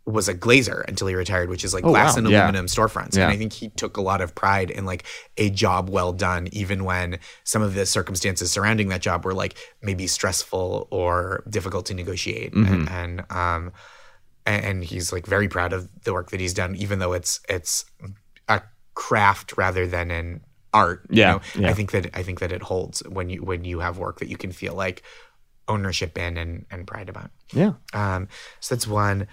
was a glazer until he retired which is like glass wow. and Yeah. aluminum storefronts Yeah. and i think he took a lot of pride in like a job well done even when some of the circumstances surrounding that job were like maybe stressful or difficult to negotiate Mm-hmm. and, and um and, he's like very proud of the work that he's done, even though it's it's a craft rather than an art. you Yeah, know? yeah. I think that I think that it holds when you when you have work that you can feel like ownership in and and pride about. Yeah. Um, so that's one.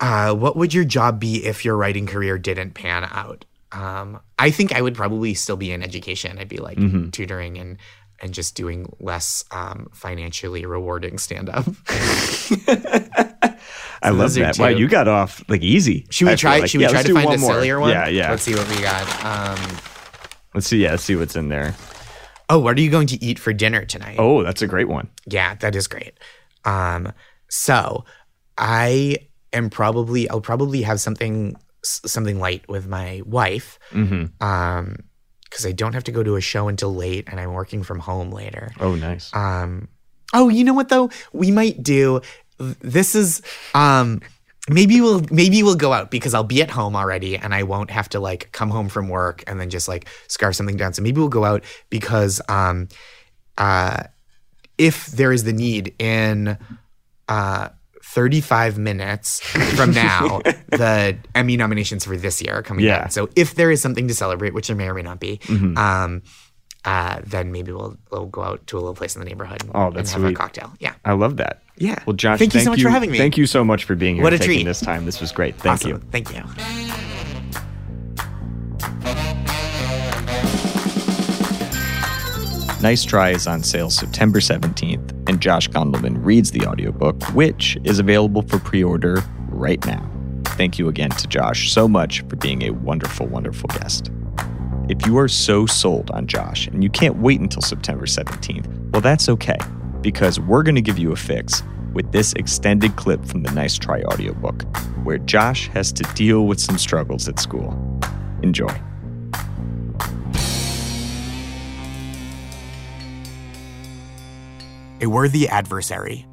Uh, what would your job be if your writing career didn't pan out? Um, I think I would probably still be in education. I'd be like Mm-hmm. tutoring and and just doing less um, financially rewarding stand up. [LAUGHS] I love that. Wow, you got off like easy. Should we I try? like. Should we Yeah, try to do find a more. sillier one? Yeah, yeah. Let's see what we got. Um, Let's see. Yeah, let's see what's in there. oh, what are you going to eat for dinner tonight? Oh, that's a great one. Yeah, that is great. Um, so I am probably I'll probably have something something light with my wife. Mm-hmm. Um, because I don't have to go to a show until late, and I'm working from home later. Oh, nice. Um, oh, you know what though? We might do. This is um. Maybe we'll maybe we'll go out because I'll be at home already and I won't have to like come home from work and then just like scarf something down. So maybe we'll go out because um uh if there is the need in uh 35 minutes from now [LAUGHS] the Emmy nominations for this year are coming Yeah. out. So if there is something to celebrate, which there may or may not be, Mm-hmm. um uh, then maybe we'll, we'll go out to a little place in the neighborhood and, Oh, and that's have a cocktail. Yeah. I love that. Yeah. Well, Josh, thank you so much for having me. Thank you so much for being here. What and a taking treat. this time. This was great. Thank Awesome. you. Thank you. Nice Try is on sale September 17th, and Josh Gondelman reads the audiobook, which is available for pre order right now. Thank you again to Josh so much for being a wonderful, wonderful guest. If you are so sold on Josh and you can't wait until September 17th, well, that's okay, because we're going to give you a fix with this extended clip from the Nice Try audiobook, where Josh has to deal with some struggles at school. Enjoy. A worthy adversary.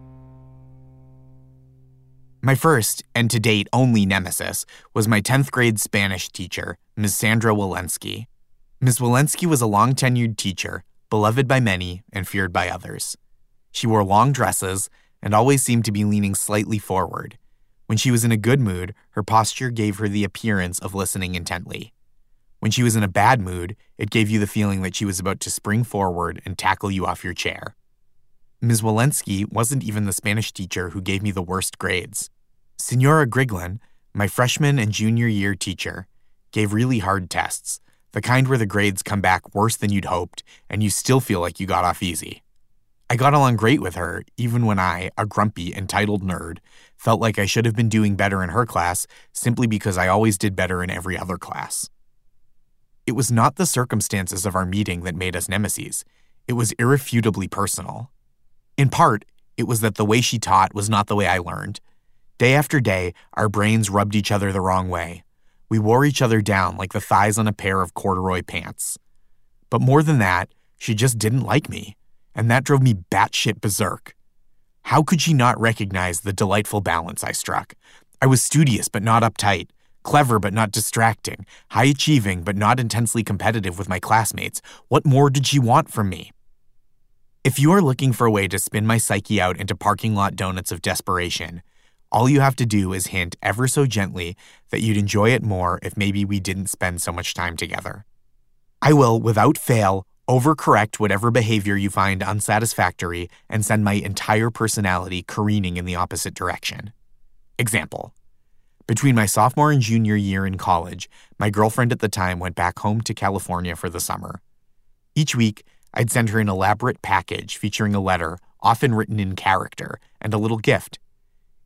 My first, and to date only, nemesis was my 10th grade Spanish teacher, Ms. Sandra Walensky. Ms. Walensky was a long tenured teacher, beloved by many and feared by others. She wore long dresses and always seemed to be leaning slightly forward. When she was in a good mood, her posture gave her the appearance of listening intently. When she was in a bad mood, it gave you the feeling that she was about to spring forward and tackle you off your chair. Ms. Walensky wasn't even the Spanish teacher who gave me the worst grades. Senora Griglin, my freshman and junior year teacher, gave really hard tests, the kind where the grades come back worse than you'd hoped and you still feel like you got off easy. I got along great with her, even when I, a grumpy, entitled nerd, felt like I should have been doing better in her class simply because I always did better in every other class. It was not the circumstances of our meeting that made us nemesis, it was irrefutably personal. In part, it was that the way she taught was not the way I learned. Day after day, our brains rubbed each other the wrong way. We wore each other down like the thighs on a pair of corduroy pants. But more than that, she just didn't like me and that drove me batshit berserk. How could she not recognize the delightful balance I struck? I was studious but not uptight, clever but not distracting, high achieving but not intensely competitive with my classmates. What more did she want from me? If you are looking for a way to spin my psyche out into parking lot donuts of desperation, all you have to do is hint ever so gently that you'd enjoy it more if maybe we didn't spend so much time together. I will, without fail, overcorrect whatever behavior you find unsatisfactory, and send my entire personality careening in the opposite direction. Example Between my sophomore and junior year in college, my girlfriend at the time went back home to California for the summer. Each week, I'd send her an elaborate package featuring a letter, often written in character, and a little gift.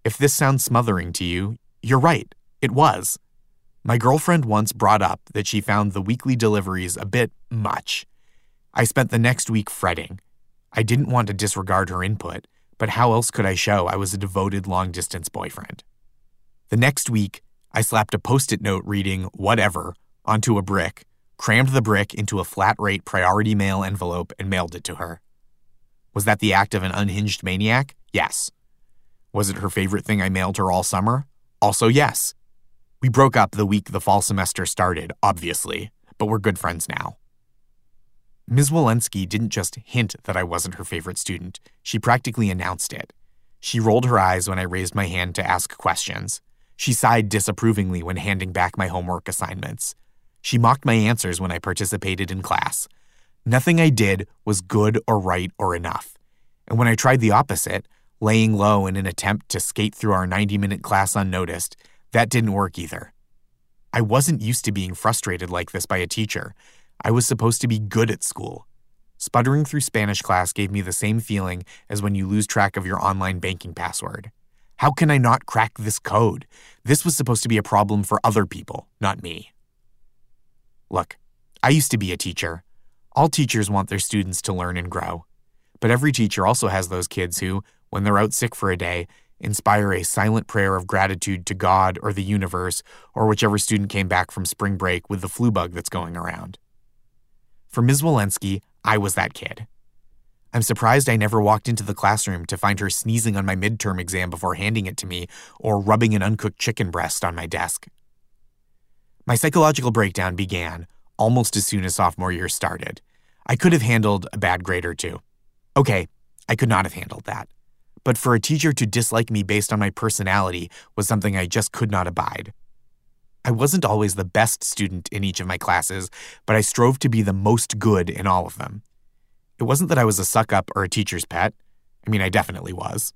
If this sounds smothering to you, you're right, it was. My girlfriend once brought up that she found the weekly deliveries a bit much I spent the next week fretting. I didn't want to disregard her input, but how else could I show I was a devoted long distance boyfriend? The next week, I slapped a post it note reading, whatever, onto a brick, crammed the brick into a flat rate priority mail envelope, and mailed it to her. Was that the act of an unhinged maniac? Yes. Was it her favorite thing I mailed her all summer? Also, yes. We broke up the week the fall semester started, obviously, but we're good friends now. Ms. Walensky didn't just hint that I wasn't her favorite student, she practically announced it. She rolled her eyes when I raised my hand to ask questions. She sighed disapprovingly when handing back my homework assignments. She mocked my answers when I participated in class. Nothing I did was good or right or enough. And when I tried the opposite, laying low in an attempt to skate through our 90 minute class unnoticed, that didn't work either. I wasn't used to being frustrated like this by a teacher, I was supposed to be good at school. Sputtering through Spanish class gave me the same feeling as when you lose track of your online banking password. How can I not crack this code? This was supposed to be a problem for other people, not me. Look, I used to be a teacher. All teachers want their students to learn and grow. But every teacher also has those kids who, when they're out sick for a day, inspire a silent prayer of gratitude to God or the universe or whichever student came back from spring break with the flu bug that's going around. For Ms. Walensky, I was that kid. I'm surprised I never walked into the classroom to find her sneezing on my midterm exam before handing it to me or rubbing an uncooked chicken breast on my desk. My psychological breakdown began almost as soon as sophomore year started. I could have handled a bad grade or two. Okay, I could not have handled that. But for a teacher to dislike me based on my personality was something I just could not abide. I wasn't always the best student in each of my classes, but I strove to be the most good in all of them. It wasn't that I was a suck up or a teacher's pet. I mean, I definitely was.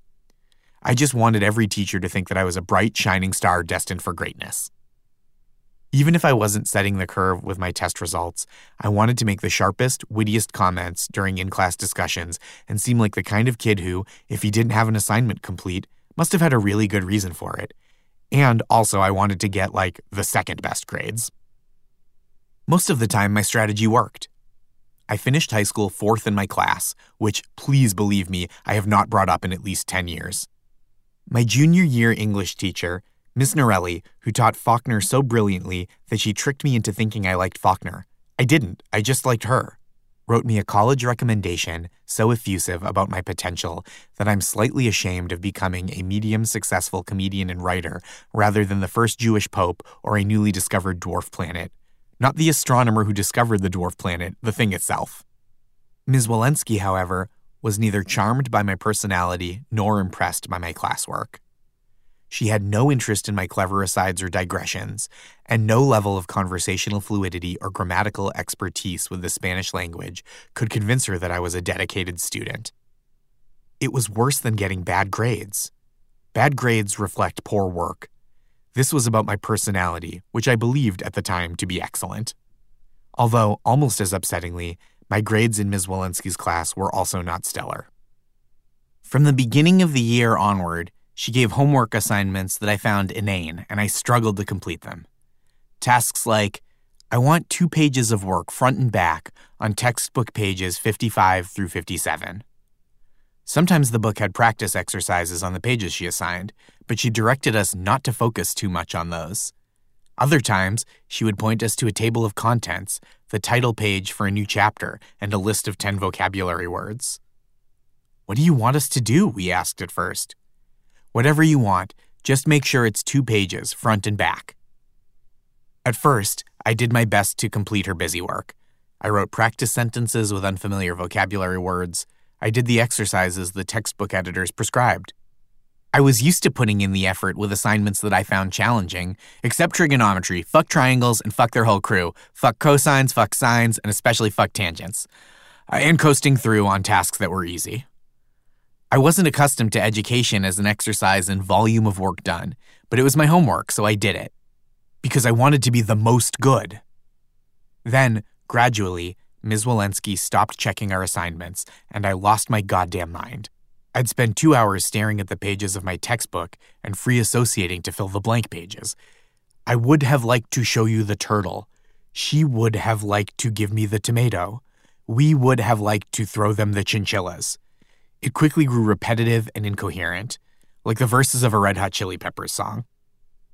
I just wanted every teacher to think that I was a bright, shining star destined for greatness. Even if I wasn't setting the curve with my test results, I wanted to make the sharpest, wittiest comments during in class discussions and seem like the kind of kid who, if he didn't have an assignment complete, must have had a really good reason for it and also, I wanted to get like the second best grades. Most of the time, my strategy worked. I finished high school fourth in my class, which, please believe me, I have not brought up in at least 10 years. My junior year English teacher, Miss Norelli, who taught Faulkner so brilliantly that she tricked me into thinking I liked Faulkner. I didn't, I just liked her. wrote me a college recommendation so effusive about my potential that I'm slightly ashamed of becoming a medium successful comedian and writer rather than the first Jewish pope or a newly discovered dwarf planet. Not the astronomer who discovered the dwarf planet, the thing itself. Ms. Walensky, however, was neither charmed by my personality nor impressed by my classwork. She had no interest in my clever asides or digressions, and no level of conversational fluidity or grammatical expertise with the Spanish language could convince her that I was a dedicated student. It was worse than getting bad grades. Bad grades reflect poor work. This was about my personality, which I believed at the time to be excellent. Although, almost as upsettingly, my grades in Ms. Walensky's class were also not stellar. From the beginning of the year onward, she gave homework assignments that I found inane, and I struggled to complete them. Tasks like, I want two pages of work front and back on textbook pages 55 through 57. Sometimes the book had practice exercises on the pages she assigned, but she directed us not to focus too much on those. Other times, she would point us to a table of contents, the title page for a new chapter, and a list of 10 vocabulary words. What do you want us to do? we asked at first. Whatever you want, just make sure it's two pages, front and back. At first, I did my best to complete her busy work. I wrote practice sentences with unfamiliar vocabulary words. I did the exercises the textbook editors prescribed. I was used to putting in the effort with assignments that I found challenging, except trigonometry, fuck triangles, and fuck their whole crew. Fuck cosines, fuck sines, and especially fuck tangents. And coasting through on tasks that were easy. I wasn't accustomed to education as an exercise in volume of work done, but it was my homework, so I did it. Because I wanted to be the most good. Then, gradually, Ms. Walensky stopped checking our assignments, and I lost my goddamn mind. I'd spend two hours staring at the pages of my textbook and free associating to fill the blank pages. I would have liked to show you the turtle. She would have liked to give me the tomato. We would have liked to throw them the chinchillas. It quickly grew repetitive and incoherent, like the verses of a Red Hot Chili Peppers song.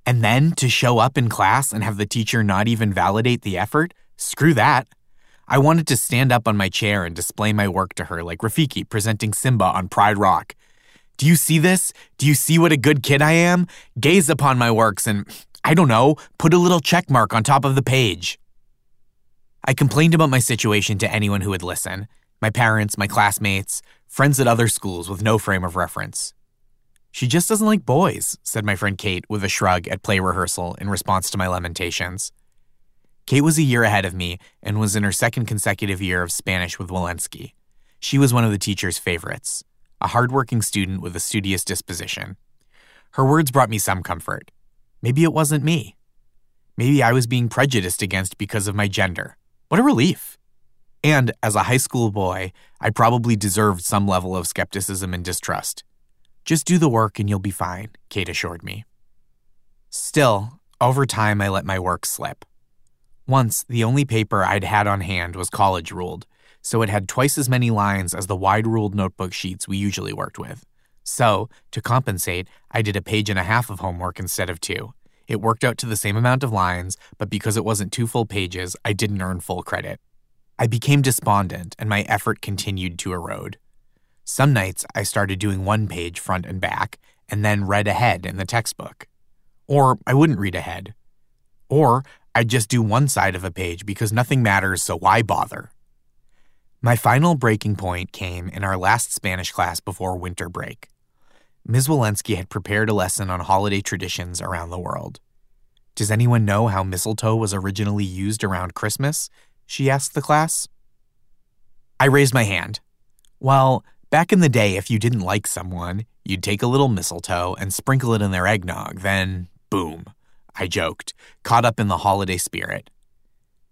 And then to show up in class and have the teacher not even validate the effort? Screw that. I wanted to stand up on my chair and display my work to her like Rafiki presenting Simba on Pride Rock. Do you see this? Do you see what a good kid I am? Gaze upon my works and, I don't know, put a little check mark on top of the page. I complained about my situation to anyone who would listen my parents, my classmates, friends at other schools with no frame of reference. She just doesn't like boys, said my friend Kate with a shrug at play rehearsal in response to my lamentations. Kate was a year ahead of me and was in her second consecutive year of Spanish with Walensky. She was one of the teacher's favorites, a hardworking student with a studious disposition. Her words brought me some comfort. Maybe it wasn't me. Maybe I was being prejudiced against because of my gender. What a relief. And as a high school boy, I probably deserved some level of skepticism and distrust. Just do the work and you'll be fine, Kate assured me. Still, over time, I let my work slip. Once, the only paper I'd had on hand was college ruled, so it had twice as many lines as the wide ruled notebook sheets we usually worked with. So, to compensate, I did a page and a half of homework instead of two. It worked out to the same amount of lines, but because it wasn't two full pages, I didn't earn full credit. I became despondent and my effort continued to erode. Some nights I started doing one page front and back and then read ahead in the textbook. Or I wouldn't read ahead. Or I'd just do one side of a page because nothing matters, so why bother? My final breaking point came in our last Spanish class before winter break. Ms. Walensky had prepared a lesson on holiday traditions around the world. Does anyone know how mistletoe was originally used around Christmas she asked the class. I raised my hand. Well, back in the day, if you didn't like someone, you'd take a little mistletoe and sprinkle it in their eggnog, then boom, I joked, caught up in the holiday spirit.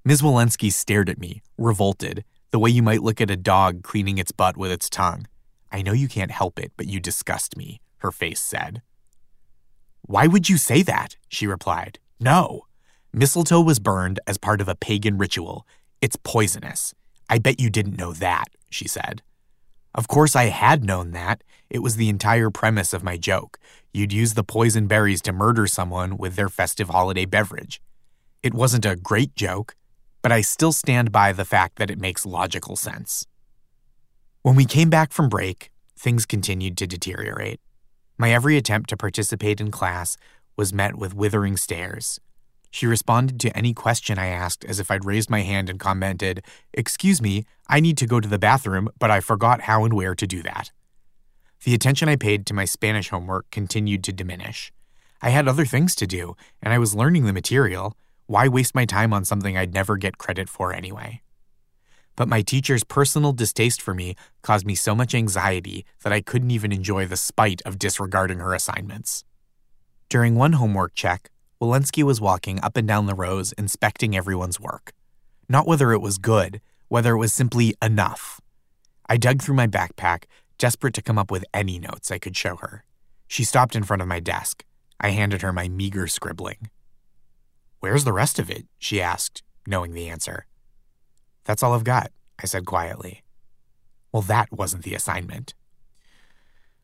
Ms. Walensky stared at me, revolted, the way you might look at a dog cleaning its butt with its tongue. I know you can't help it, but you disgust me, her face said. Why would you say that? she replied. No. Mistletoe was burned as part of a pagan ritual, it's poisonous. I bet you didn't know that, she said. Of course, I had known that. It was the entire premise of my joke. You'd use the poison berries to murder someone with their festive holiday beverage. It wasn't a great joke, but I still stand by the fact that it makes logical sense. When we came back from break, things continued to deteriorate. My every attempt to participate in class was met with withering stares. She responded to any question I asked as if I'd raised my hand and commented, Excuse me, I need to go to the bathroom, but I forgot how and where to do that. The attention I paid to my Spanish homework continued to diminish. I had other things to do, and I was learning the material. Why waste my time on something I'd never get credit for anyway? But my teacher's personal distaste for me caused me so much anxiety that I couldn't even enjoy the spite of disregarding her assignments. During one homework check, Walensky was walking up and down the rows inspecting everyone's work. Not whether it was good, whether it was simply enough. I dug through my backpack, desperate to come up with any notes I could show her. She stopped in front of my desk. I handed her my meager scribbling. Where's the rest of it? she asked, knowing the answer. That's all I've got, I said quietly. Well, that wasn't the assignment.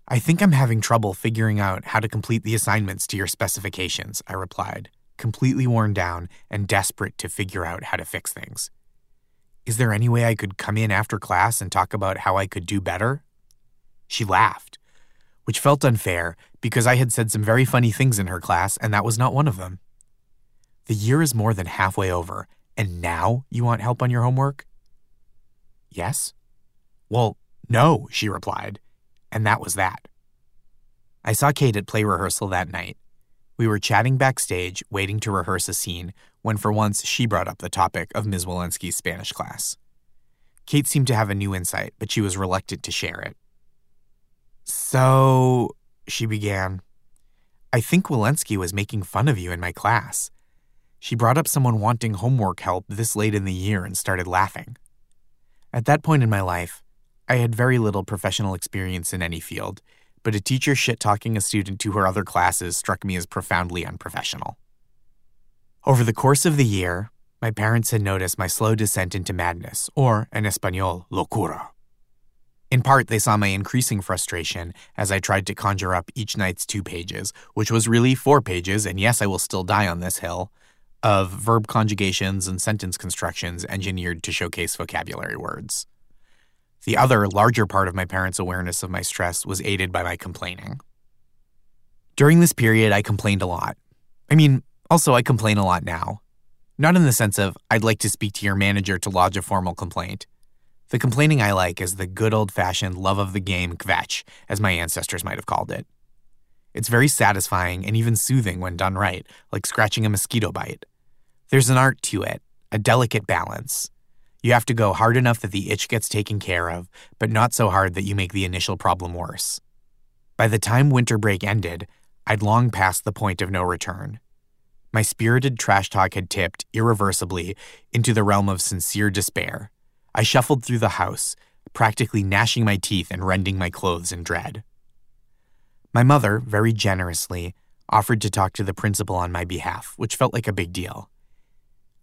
I think I'm having trouble figuring out how to complete the assignments to your specifications, I replied, completely worn down and desperate to figure out how to fix things. Is there any way I could come in after class and talk about how I could do better? She laughed, which felt unfair because I had said some very funny things in her class, and that was not one of them. The year is more than halfway over, and now you want help on your homework? Yes. Well, no, she replied, and that was that. I saw Kate at play rehearsal that night. We were chatting backstage, waiting to rehearse a scene, when for once she brought up the topic of Ms. Walensky's Spanish class. Kate seemed to have a new insight, but she was reluctant to share it. So, she began. I think Walensky was making fun of you in my class. She brought up someone wanting homework help this late in the year and started laughing. At that point in my life, I had very little professional experience in any field, but a teacher shit talking a student to her other classes struck me as profoundly unprofessional. Over the course of the year, my parents had noticed my slow descent into madness, or in Espanol, locura. In part, they saw my increasing frustration as I tried to conjure up each night's two pages, which was really four pages, and yes, I will still die on this hill, of verb conjugations and sentence constructions engineered to showcase vocabulary words. The other, larger part of my parents' awareness of my stress was aided by my complaining. During this period, I complained a lot. I mean, also, I complain a lot now. Not in the sense of, I'd like to speak to your manager to lodge a formal complaint. The complaining I like is the good old fashioned love of the game kvetch, as my ancestors might have called it. It's very satisfying and even soothing when done right, like scratching a mosquito bite. There's an art to it, a delicate balance. You have to go hard enough that the itch gets taken care of, but not so hard that you make the initial problem worse. By the time winter break ended, I'd long passed the point of no return. My spirited trash talk had tipped, irreversibly, into the realm of sincere despair. I shuffled through the house, practically gnashing my teeth and rending my clothes in dread. My mother, very generously, offered to talk to the principal on my behalf, which felt like a big deal.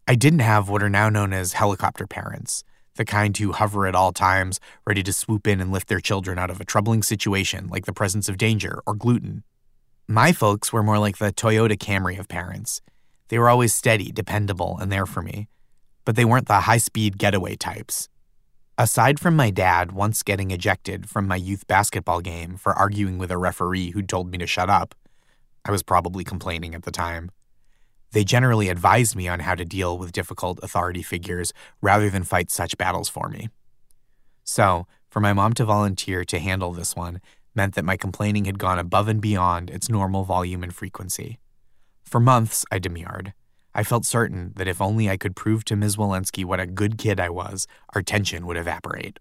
I didn't have what are now known as helicopter parents, the kind who hover at all times, ready to swoop in and lift their children out of a troubling situation like the presence of danger or gluten. My folks were more like the Toyota Camry of parents. They were always steady, dependable, and there for me but they weren't the high speed getaway types. Aside from my dad once getting ejected from my youth basketball game for arguing with a referee who told me to shut up, I was probably complaining at the time. They generally advised me on how to deal with difficult authority figures rather than fight such battles for me. So, for my mom to volunteer to handle this one meant that my complaining had gone above and beyond its normal volume and frequency. For months, I demurred. I felt certain that if only I could prove to Ms. Walensky what a good kid I was, our tension would evaporate.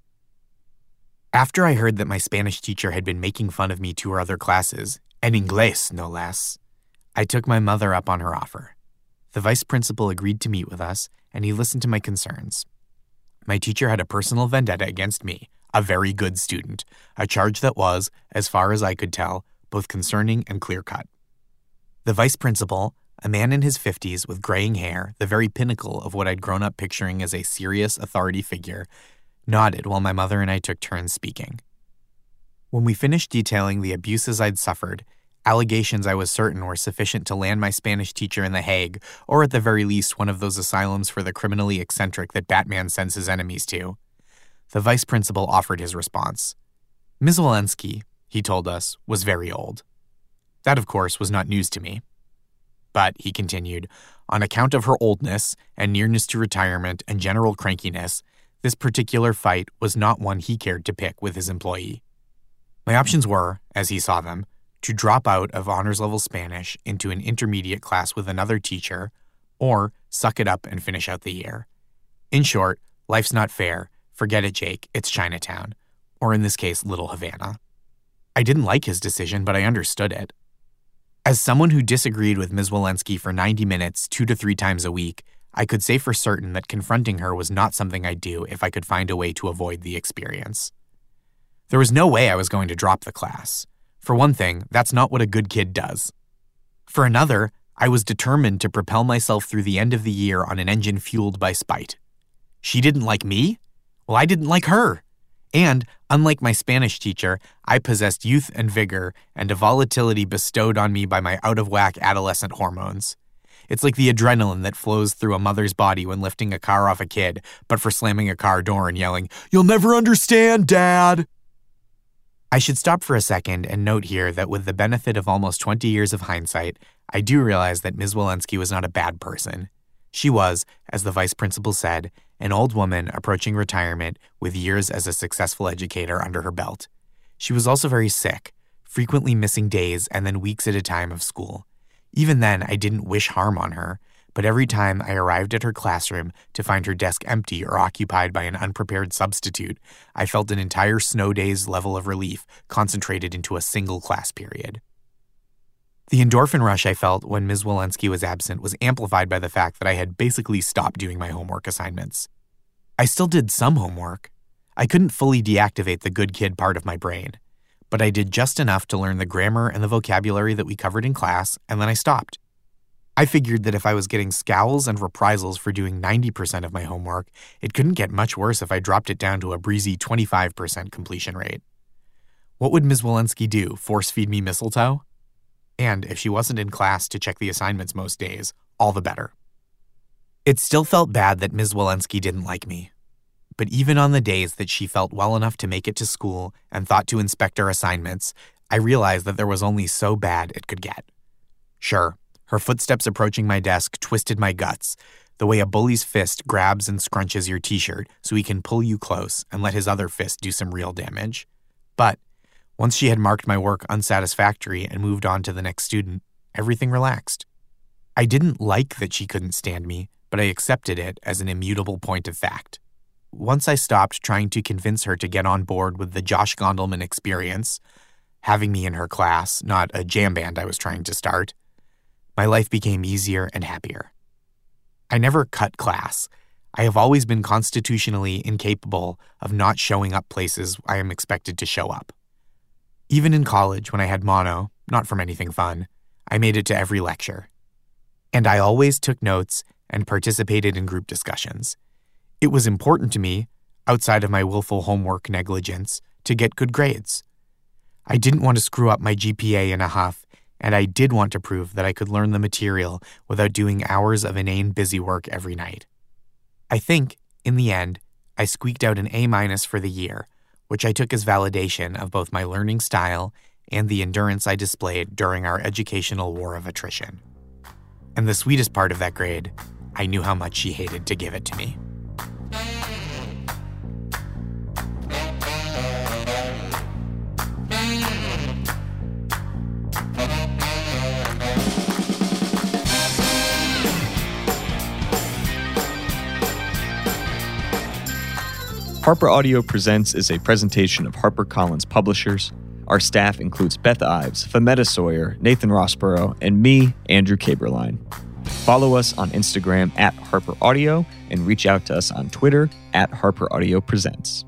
After I heard that my Spanish teacher had been making fun of me to her other classes, en inglés no less, I took my mother up on her offer. The vice principal agreed to meet with us, and he listened to my concerns. My teacher had a personal vendetta against me, a very good student, a charge that was, as far as I could tell, both concerning and clear cut. The vice principal, a man in his 50s with graying hair, the very pinnacle of what I'd grown up picturing as a serious authority figure, nodded while my mother and I took turns speaking. When we finished detailing the abuses I'd suffered, allegations I was certain were sufficient to land my Spanish teacher in The Hague, or at the very least, one of those asylums for the criminally eccentric that Batman sends his enemies to. The vice principal offered his response. Ms. Walensky, he told us, was very old. That, of course, was not news to me. But, he continued, on account of her oldness and nearness to retirement and general crankiness, this particular fight was not one he cared to pick with his employee. My options were, as he saw them, to drop out of honors level Spanish into an intermediate class with another teacher, or suck it up and finish out the year. In short, life's not fair. Forget it, Jake. It's Chinatown. Or in this case, Little Havana. I didn't like his decision, but I understood it. As someone who disagreed with Ms. Walensky for 90 minutes, two to three times a week, I could say for certain that confronting her was not something I'd do if I could find a way to avoid the experience. There was no way I was going to drop the class. For one thing, that's not what a good kid does. For another, I was determined to propel myself through the end of the year on an engine fueled by spite. She didn't like me? Well, I didn't like her. And, unlike my Spanish teacher, I possessed youth and vigor and a volatility bestowed on me by my out of whack adolescent hormones. It's like the adrenaline that flows through a mother's body when lifting a car off a kid, but for slamming a car door and yelling, You'll never understand, Dad! I should stop for a second and note here that with the benefit of almost 20 years of hindsight, I do realize that Ms. Walensky was not a bad person. She was, as the vice principal said, an old woman approaching retirement with years as a successful educator under her belt. She was also very sick, frequently missing days and then weeks at a time of school. Even then, I didn't wish harm on her, but every time I arrived at her classroom to find her desk empty or occupied by an unprepared substitute, I felt an entire snow day's level of relief concentrated into a single class period. The endorphin rush I felt when Ms. Walensky was absent was amplified by the fact that I had basically stopped doing my homework assignments. I still did some homework. I couldn't fully deactivate the good kid part of my brain but I did just enough to learn the grammar and the vocabulary that we covered in class, and then I stopped. I figured that if I was getting scowls and reprisals for doing 90% of my homework, it couldn't get much worse if I dropped it down to a breezy 25% completion rate. What would Ms. Walensky do? Force feed me mistletoe? And if she wasn't in class to check the assignments most days, all the better. It still felt bad that Ms. Walensky didn't like me. But even on the days that she felt well enough to make it to school and thought to inspect our assignments, I realized that there was only so bad it could get. Sure, her footsteps approaching my desk twisted my guts, the way a bully's fist grabs and scrunches your t shirt so he can pull you close and let his other fist do some real damage. But once she had marked my work unsatisfactory and moved on to the next student, everything relaxed. I didn't like that she couldn't stand me, but I accepted it as an immutable point of fact. Once I stopped trying to convince her to get on board with the Josh Gondelman experience, having me in her class, not a jam band I was trying to start, my life became easier and happier. I never cut class. I have always been constitutionally incapable of not showing up places I am expected to show up. Even in college, when I had mono, not from anything fun, I made it to every lecture. And I always took notes and participated in group discussions. It was important to me, outside of my willful homework negligence, to get good grades. I didn't want to screw up my GPA in a huff, and I did want to prove that I could learn the material without doing hours of inane busy work every night. I think, in the end, I squeaked out an A minus for the year, which I took as validation of both my learning style and the endurance I displayed during our educational war of attrition. And the sweetest part of that grade, I knew how much she hated to give it to me. Harper Audio Presents is a presentation of HarperCollins Publishers. Our staff includes Beth Ives, Fametta Sawyer, Nathan Rossborough, and me, Andrew Caberline. Follow us on Instagram at Harper Audio and reach out to us on Twitter at Harper Audio Presents.